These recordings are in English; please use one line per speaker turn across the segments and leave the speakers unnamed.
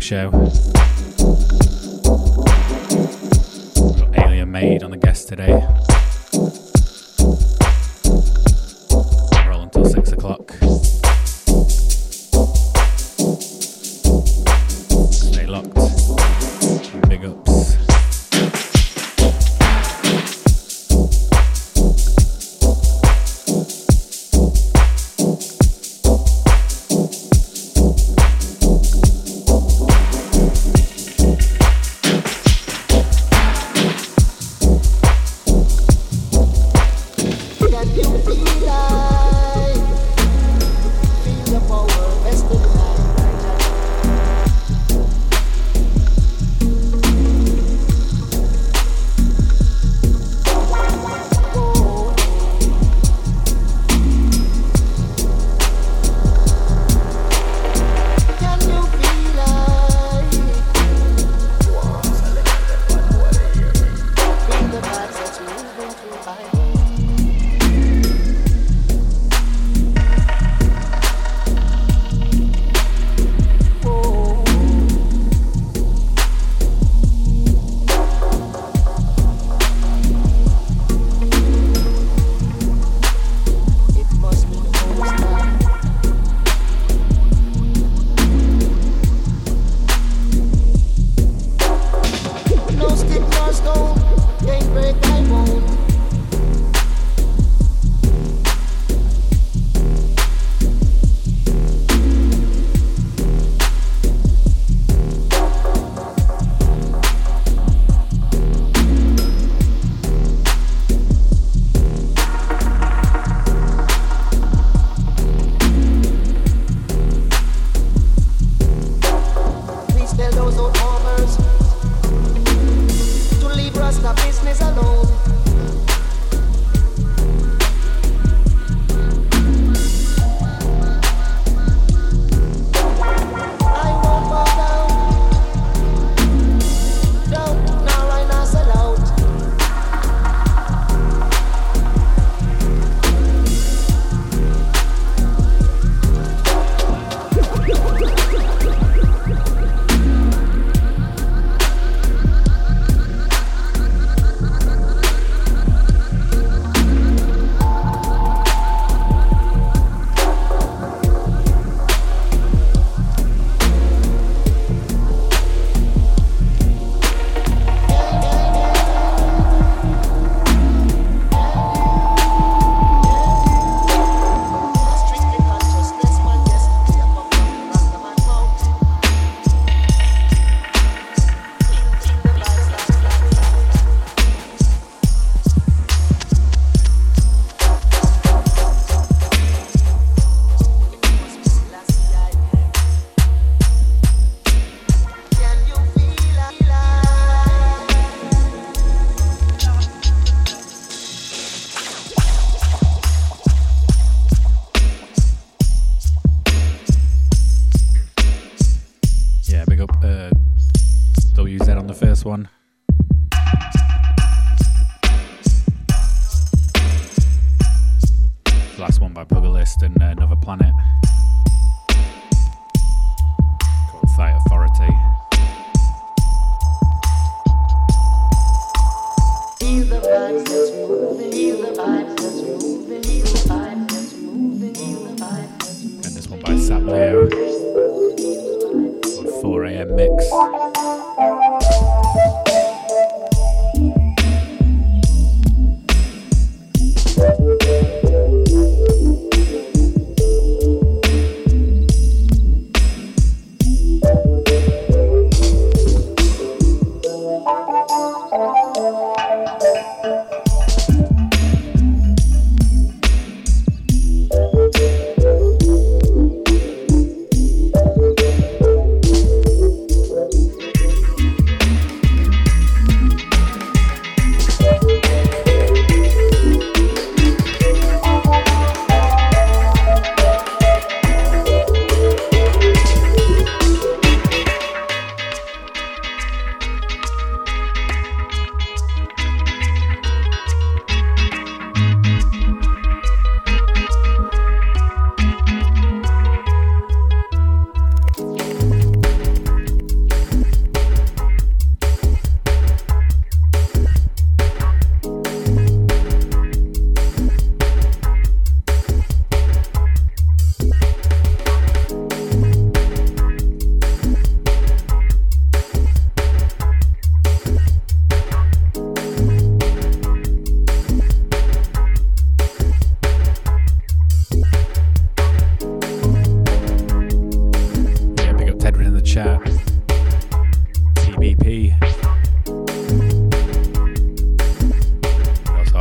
Show.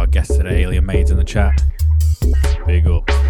our guest today, Alienmade's, in the chat. Big up.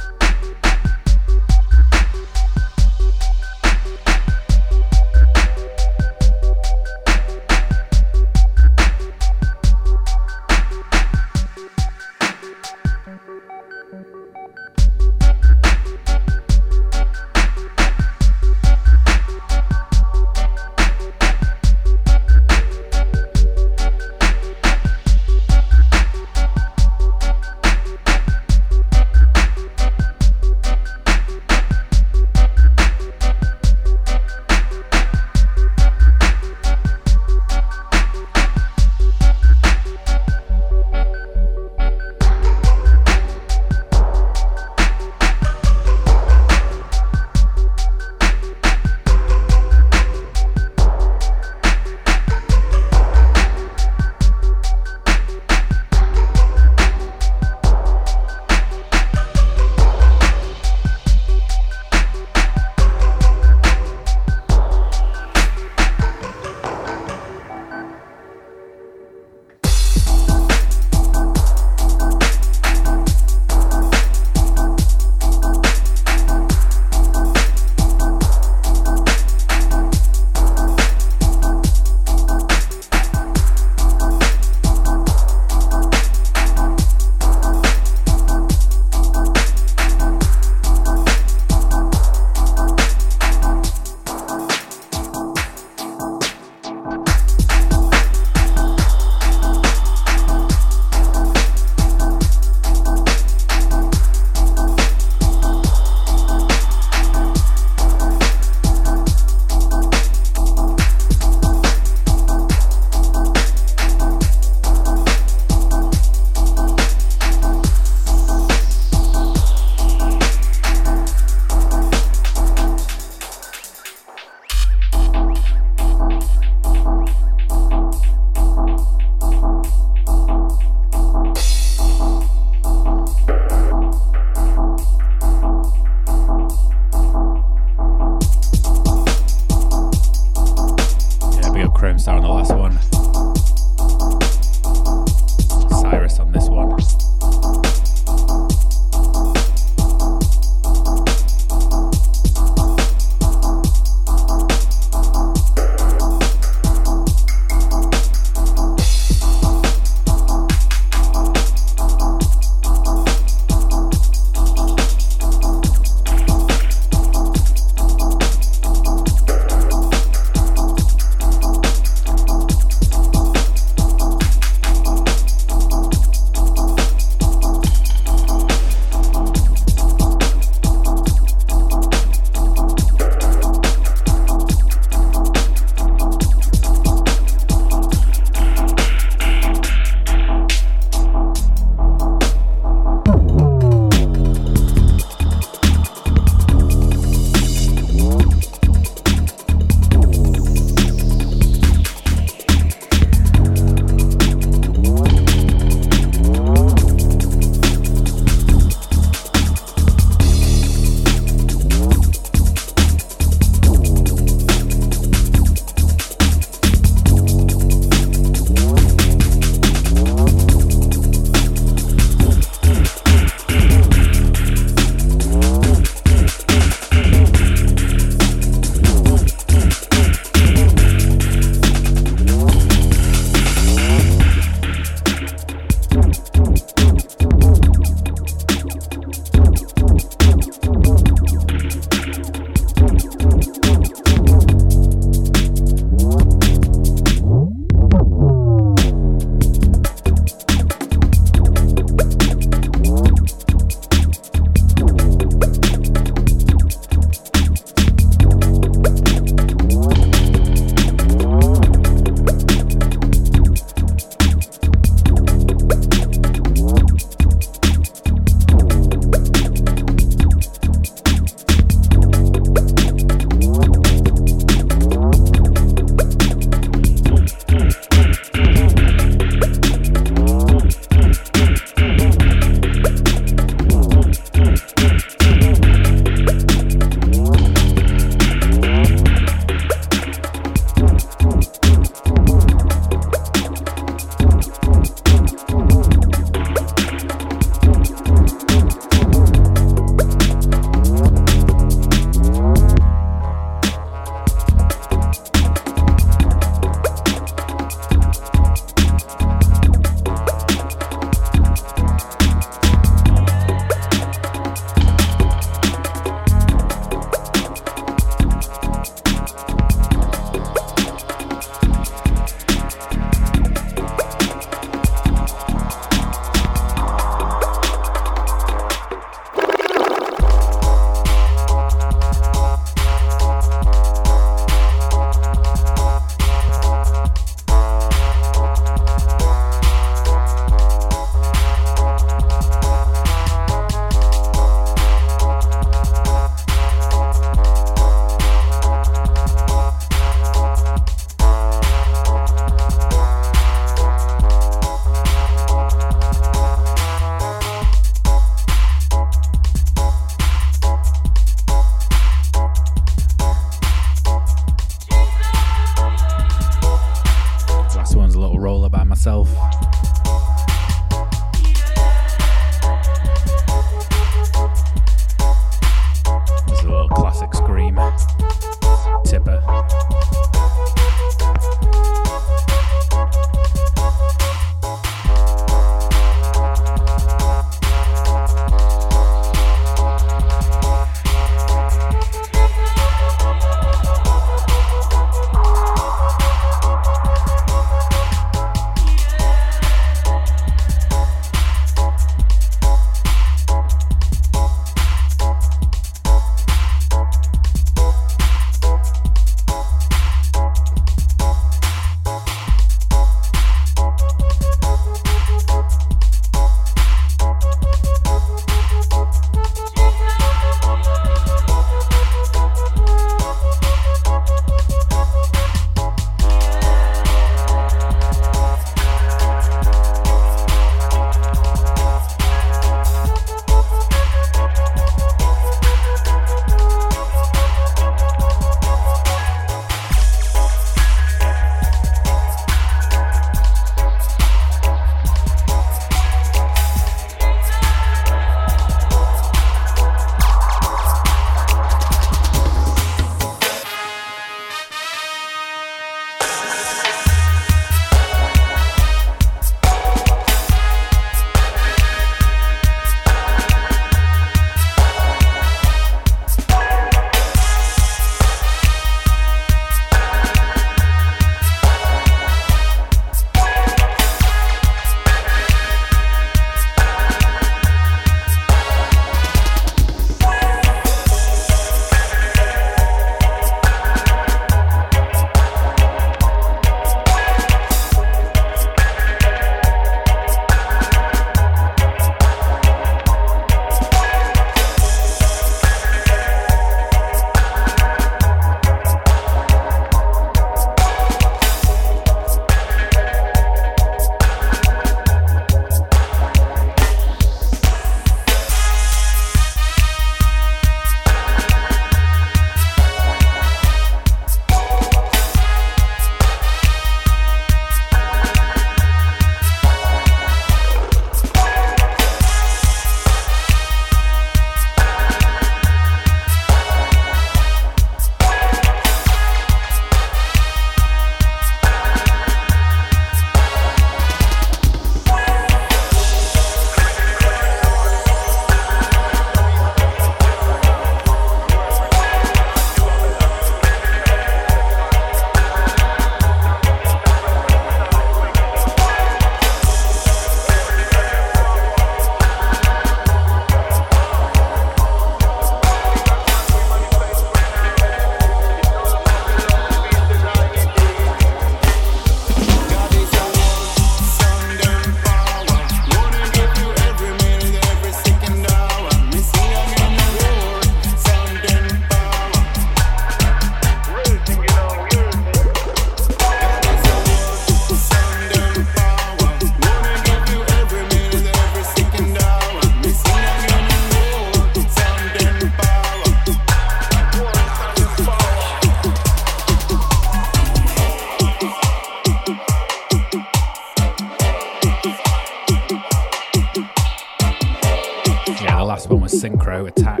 Synchro Attack.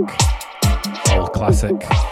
Old classic.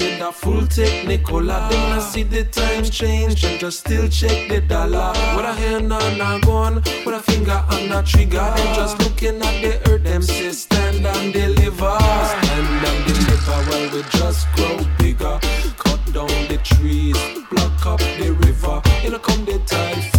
In a full technical Nicola. Then I see the times change and just still check the dollar. With a hand on a gun, with a
finger on
a trigger. Then just looking at the earth, them say stand and deliver. Stand and deliver while we just grow bigger. Cut down the
trees, block up the
river. It'll come the time.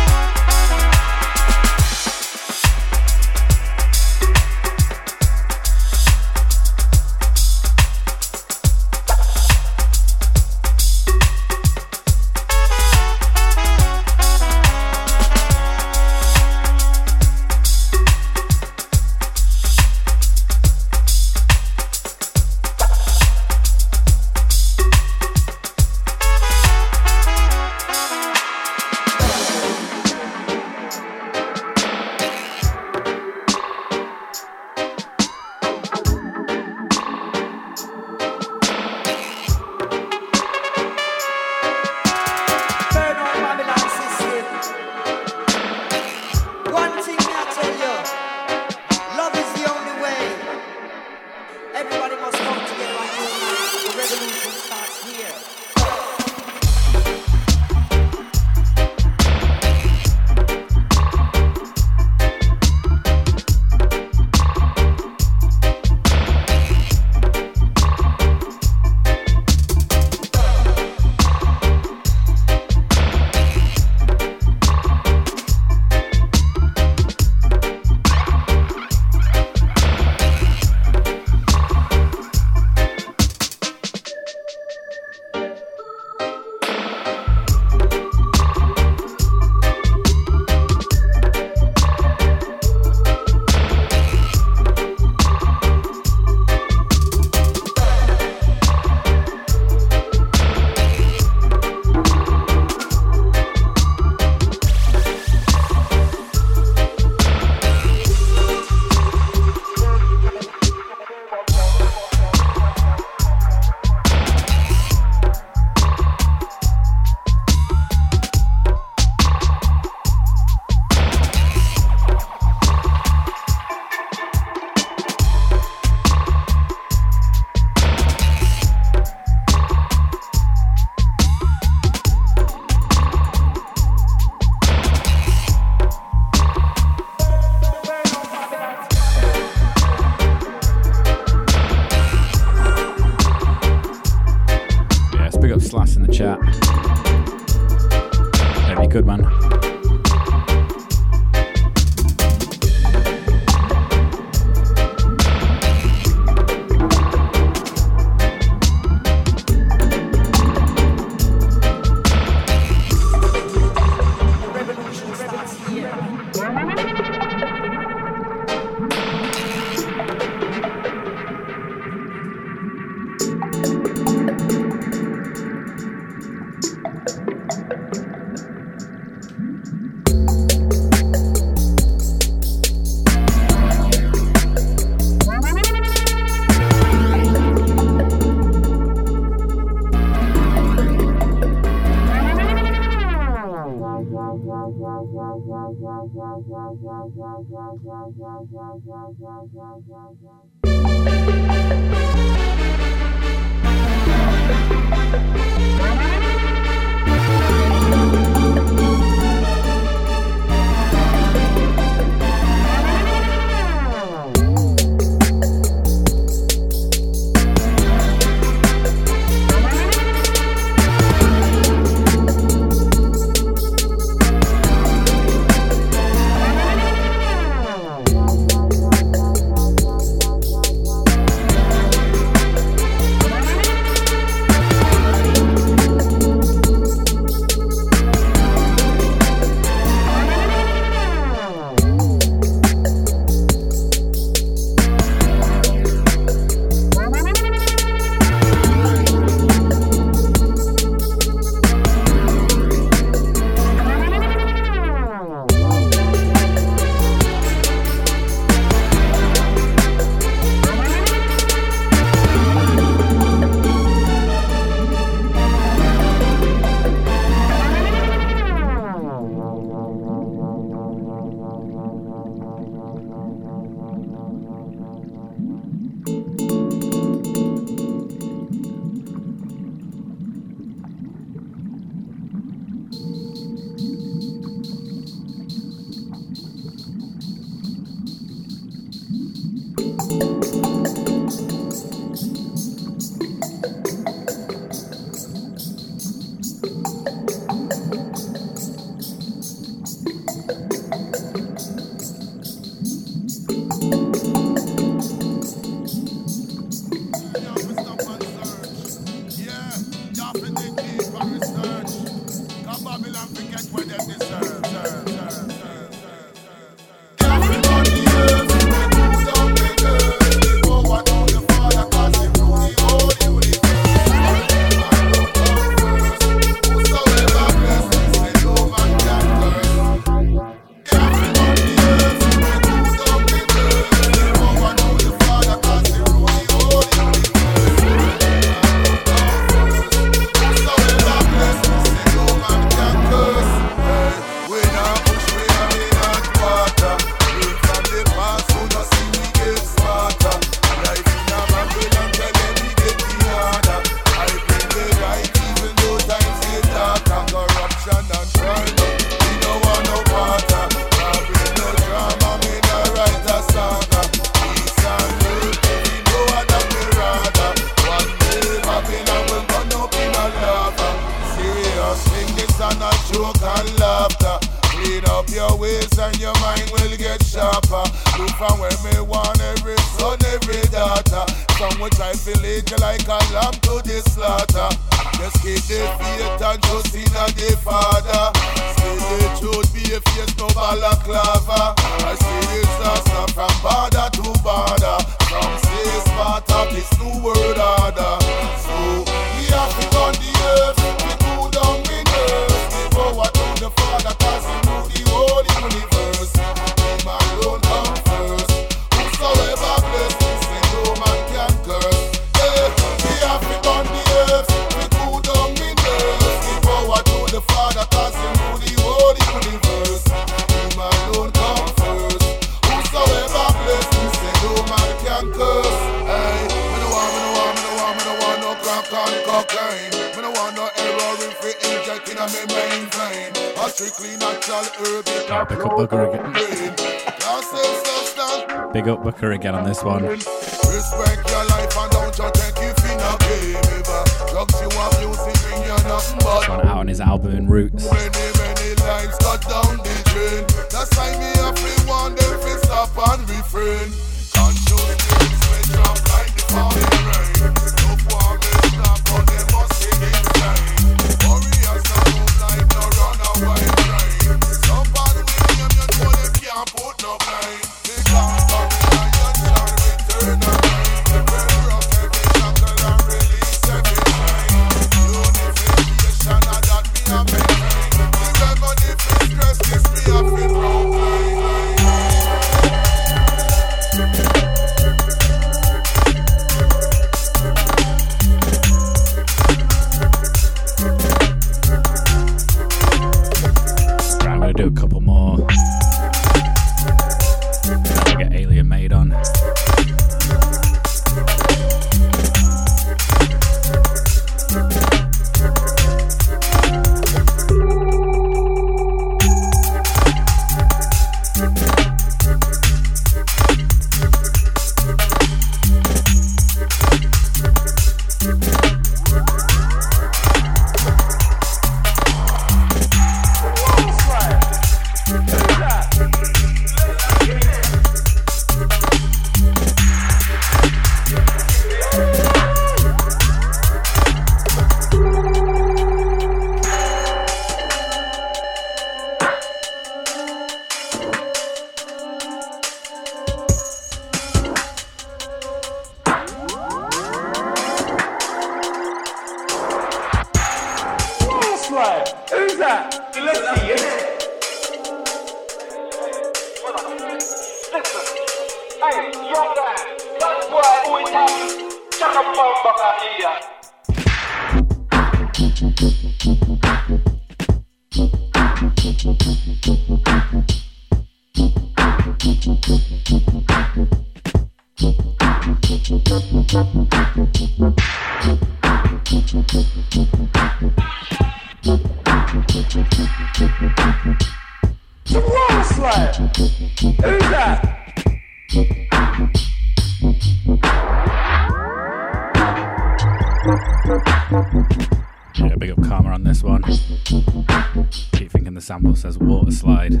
Sample says water slide.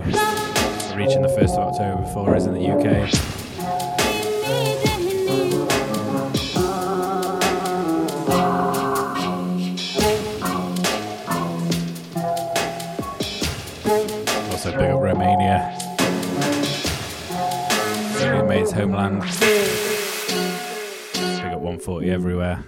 time, reaching
the 1st of October for us in the
UK. homeland. Big up
140
everywhere.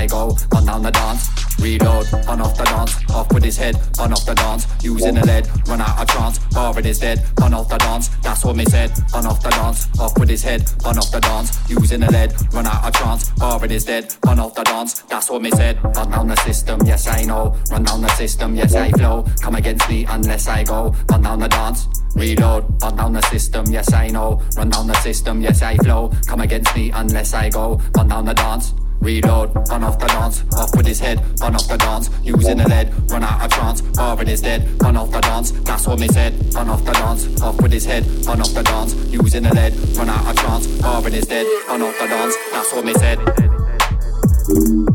I go. Run down the dance. Reload, run off the dance, off with his head, run off the dance, using the lead, run out of trance, Marvin is dead, run off the dance, that's what me said, run off the dance, off with his head, run off the dance, using the lead, run out of trance, Marvin is dead, run off the dance, that's what me said, run down the system, yes I know, run down the system, yes I flow, come against me unless I go, run down the dance, reload, run down the system, yes I know, run down the system, yes I flow, come against me unless I go, run down the dance, Reload, run off the dance, off with his head, run off the dance, using the lead, run out of trance, Marvin is dead, run off the dance, that's what me said, run off the dance, off with his head, run off the dance, using the lead, run out of trance, Marvin is dead, run off the dance, that's what me said.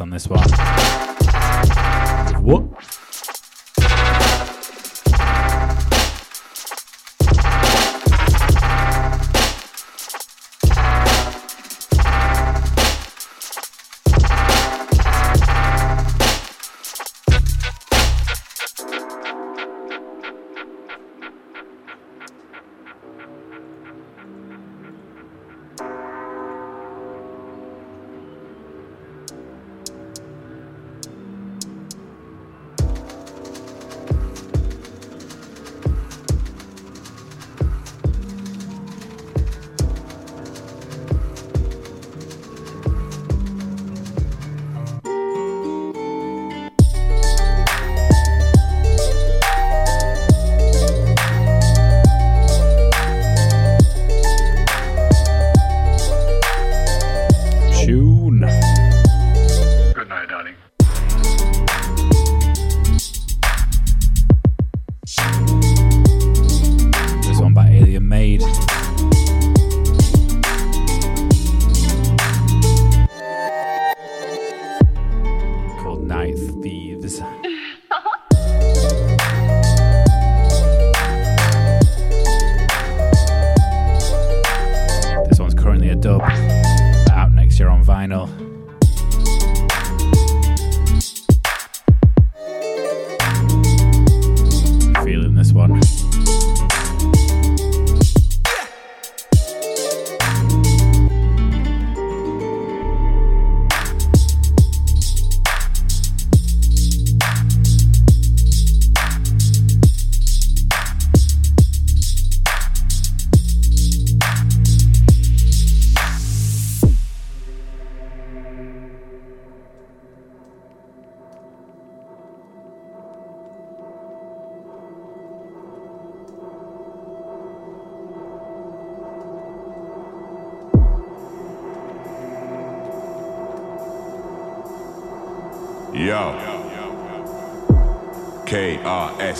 On this one.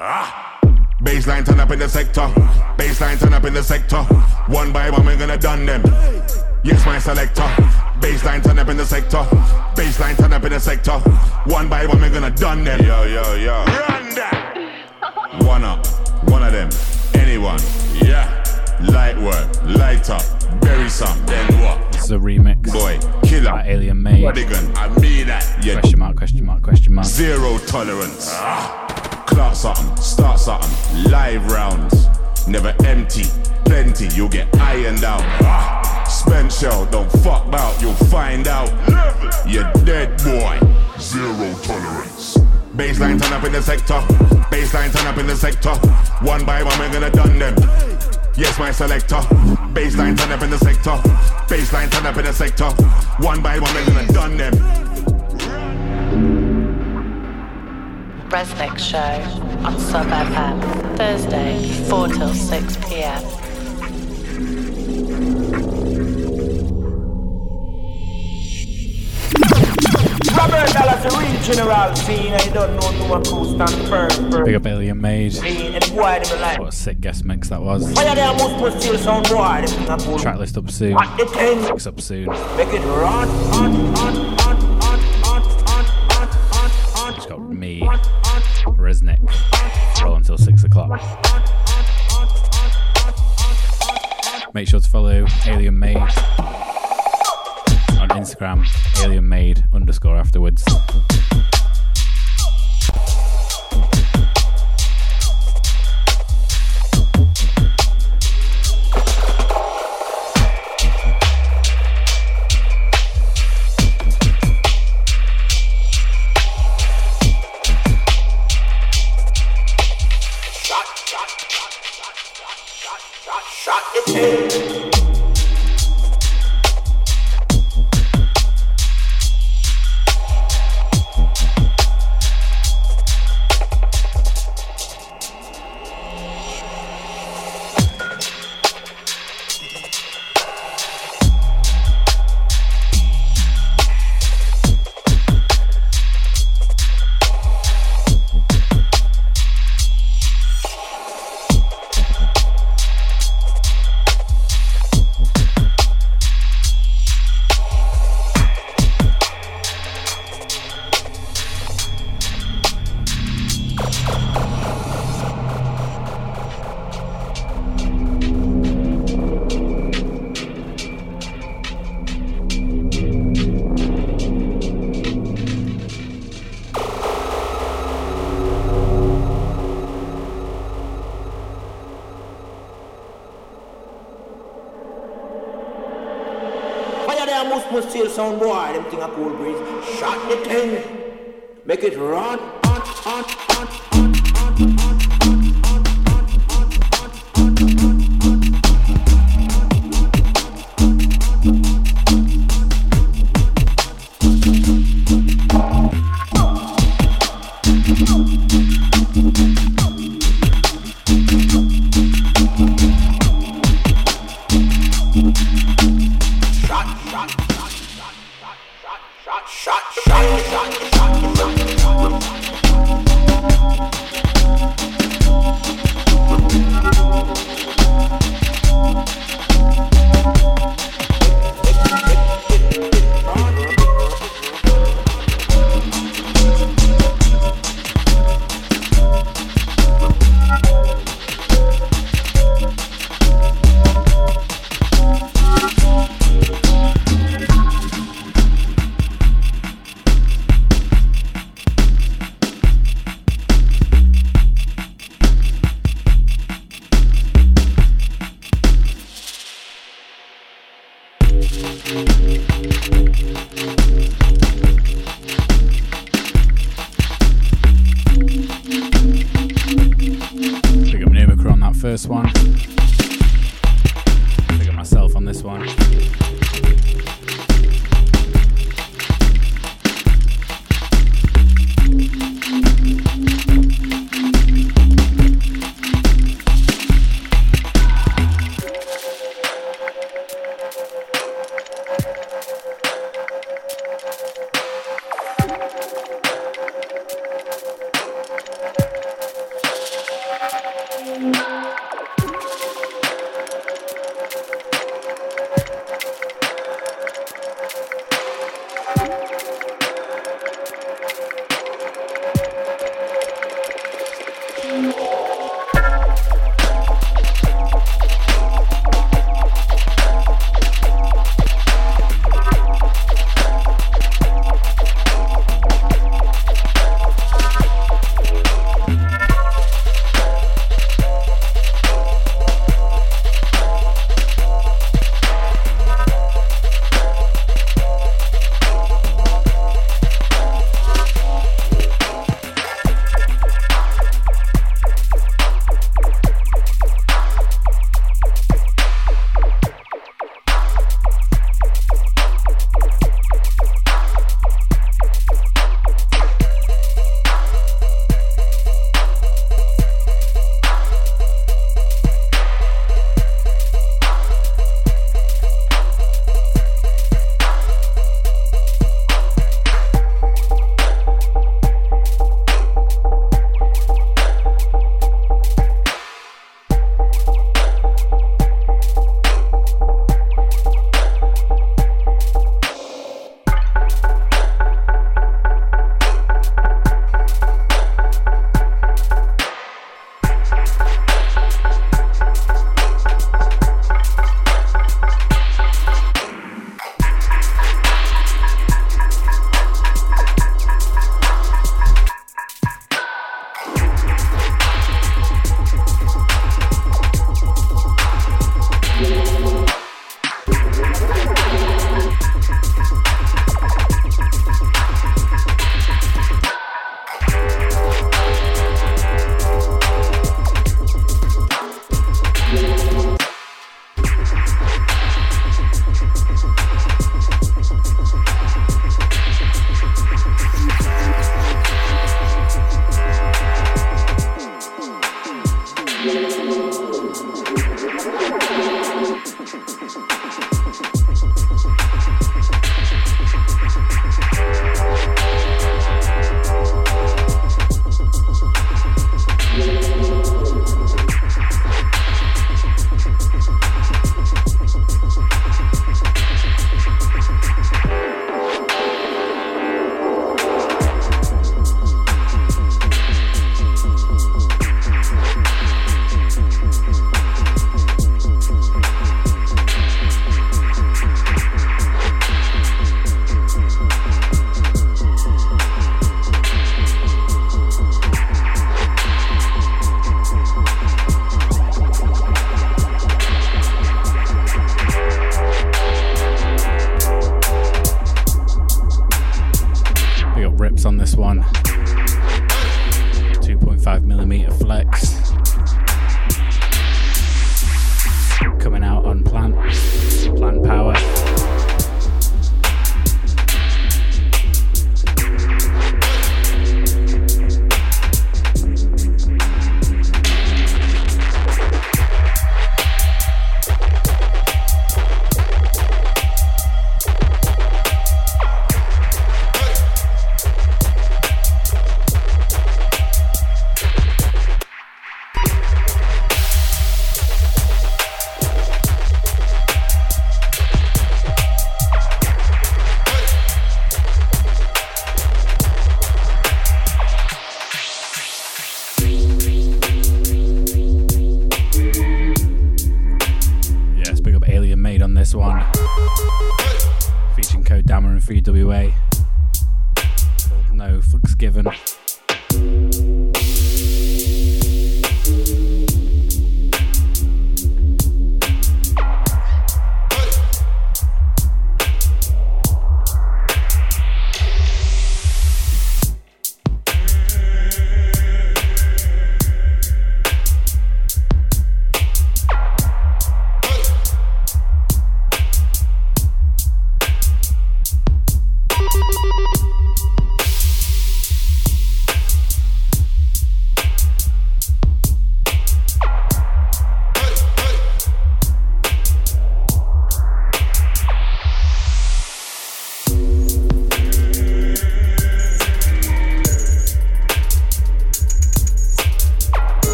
Ah. Baseline turn up in the sector. Baseline turn up in the sector. One by one, we're gonna done them. Yes, my selector. Baseline turn up in the sector. Baseline turn up in the sector. One by one, we're gonna done them. Yo, yo, yo. Run that. One up, one of them. Anyone. Yeah. Light work, light up, bury some. Then what?
This is a remix.
Boy, killer.
By Alienmade.
Rodigan, I mean that.
Yeah. Question mark, question mark, question mark.
Zero tolerance. Ah. Clock something, start something. Live rounds. Never empty, plenty, you'll get ironed out. Ah. Spent shell, don't fuck about, you'll find out. You're dead, boy. Zero tolerance. Baseline turn up in the sector. Baseline turn up in the sector. One by one, we're gonna done them. Yes, my selector. Baseline turn up in the sector. Baseline turn up in the sector. One by one, we're gonna done them.
Reznik Show on Sub FM, Thursday, 4 till 6 pm.
Robert Dallas, the real general scene. I don't know no who stand firm.
Big up Alienmade. What a sick guest mix that was. Tracklist up soon. Mix up soon.
Make it run,
It's got me, Reznik, roll until 6 o'clock. Make sure to follow Alienmade on Instagram, alien made underscore afterwards.
rock it. Hey.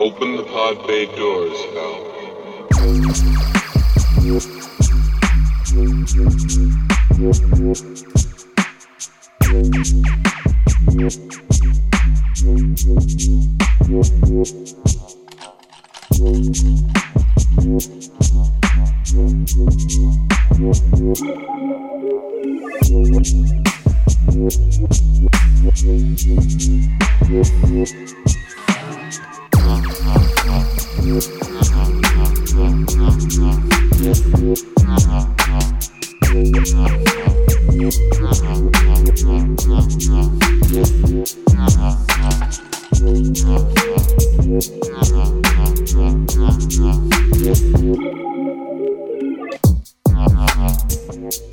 Open the pod bay doors, Hal.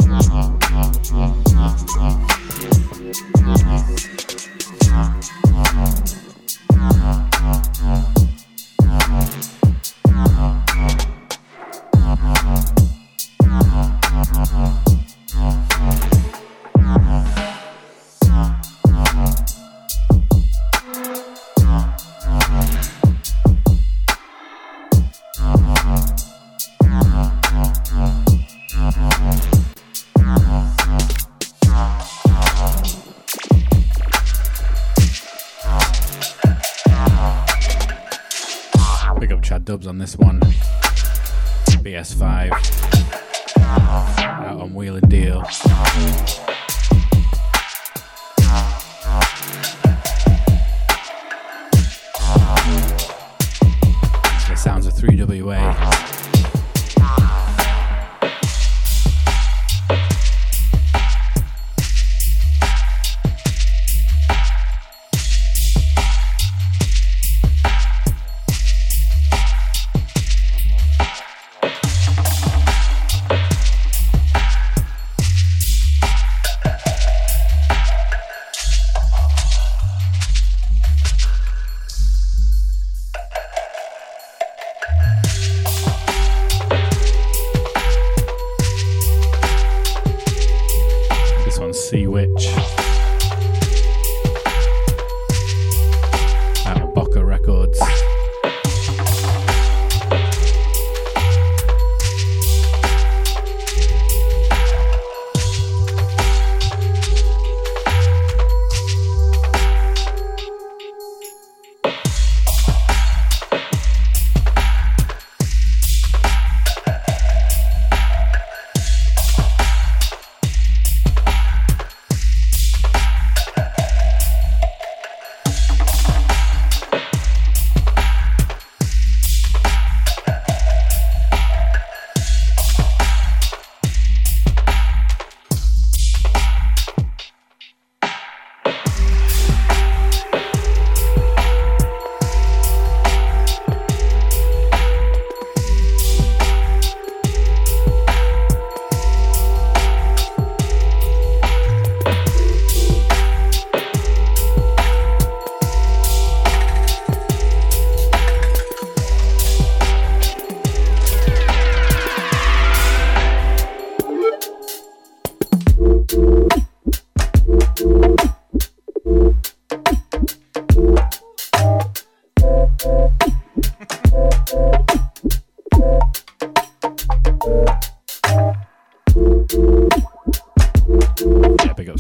Uh-huh.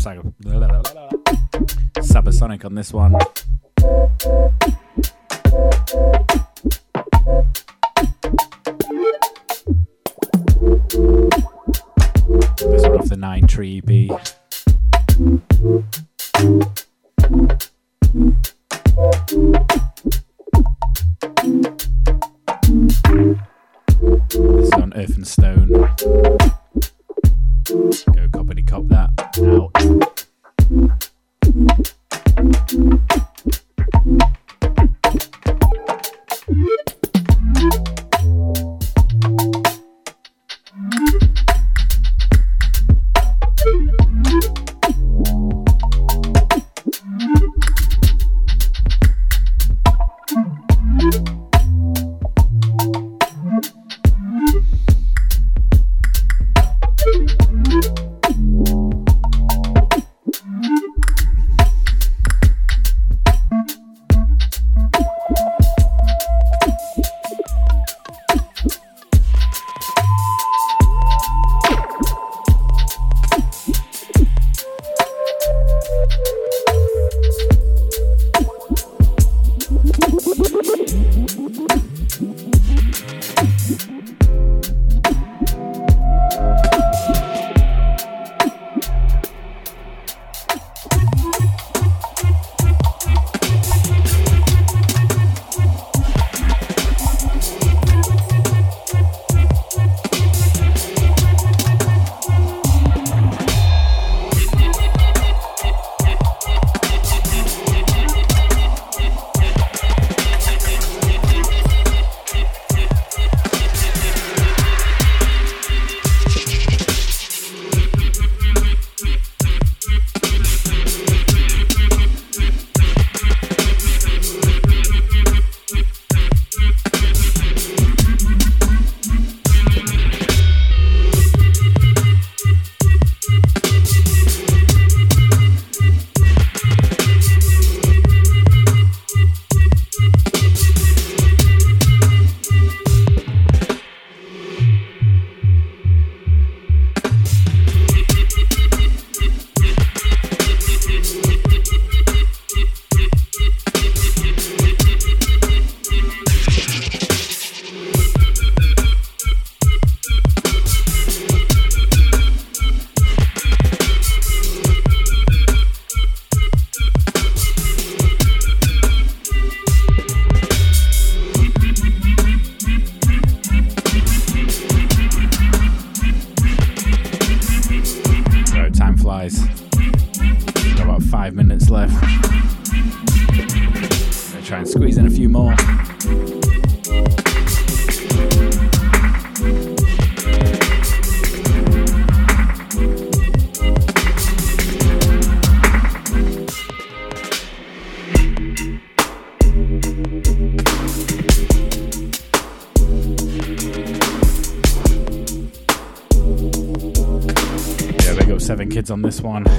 Subsonic Subasonic on
this one. On this one.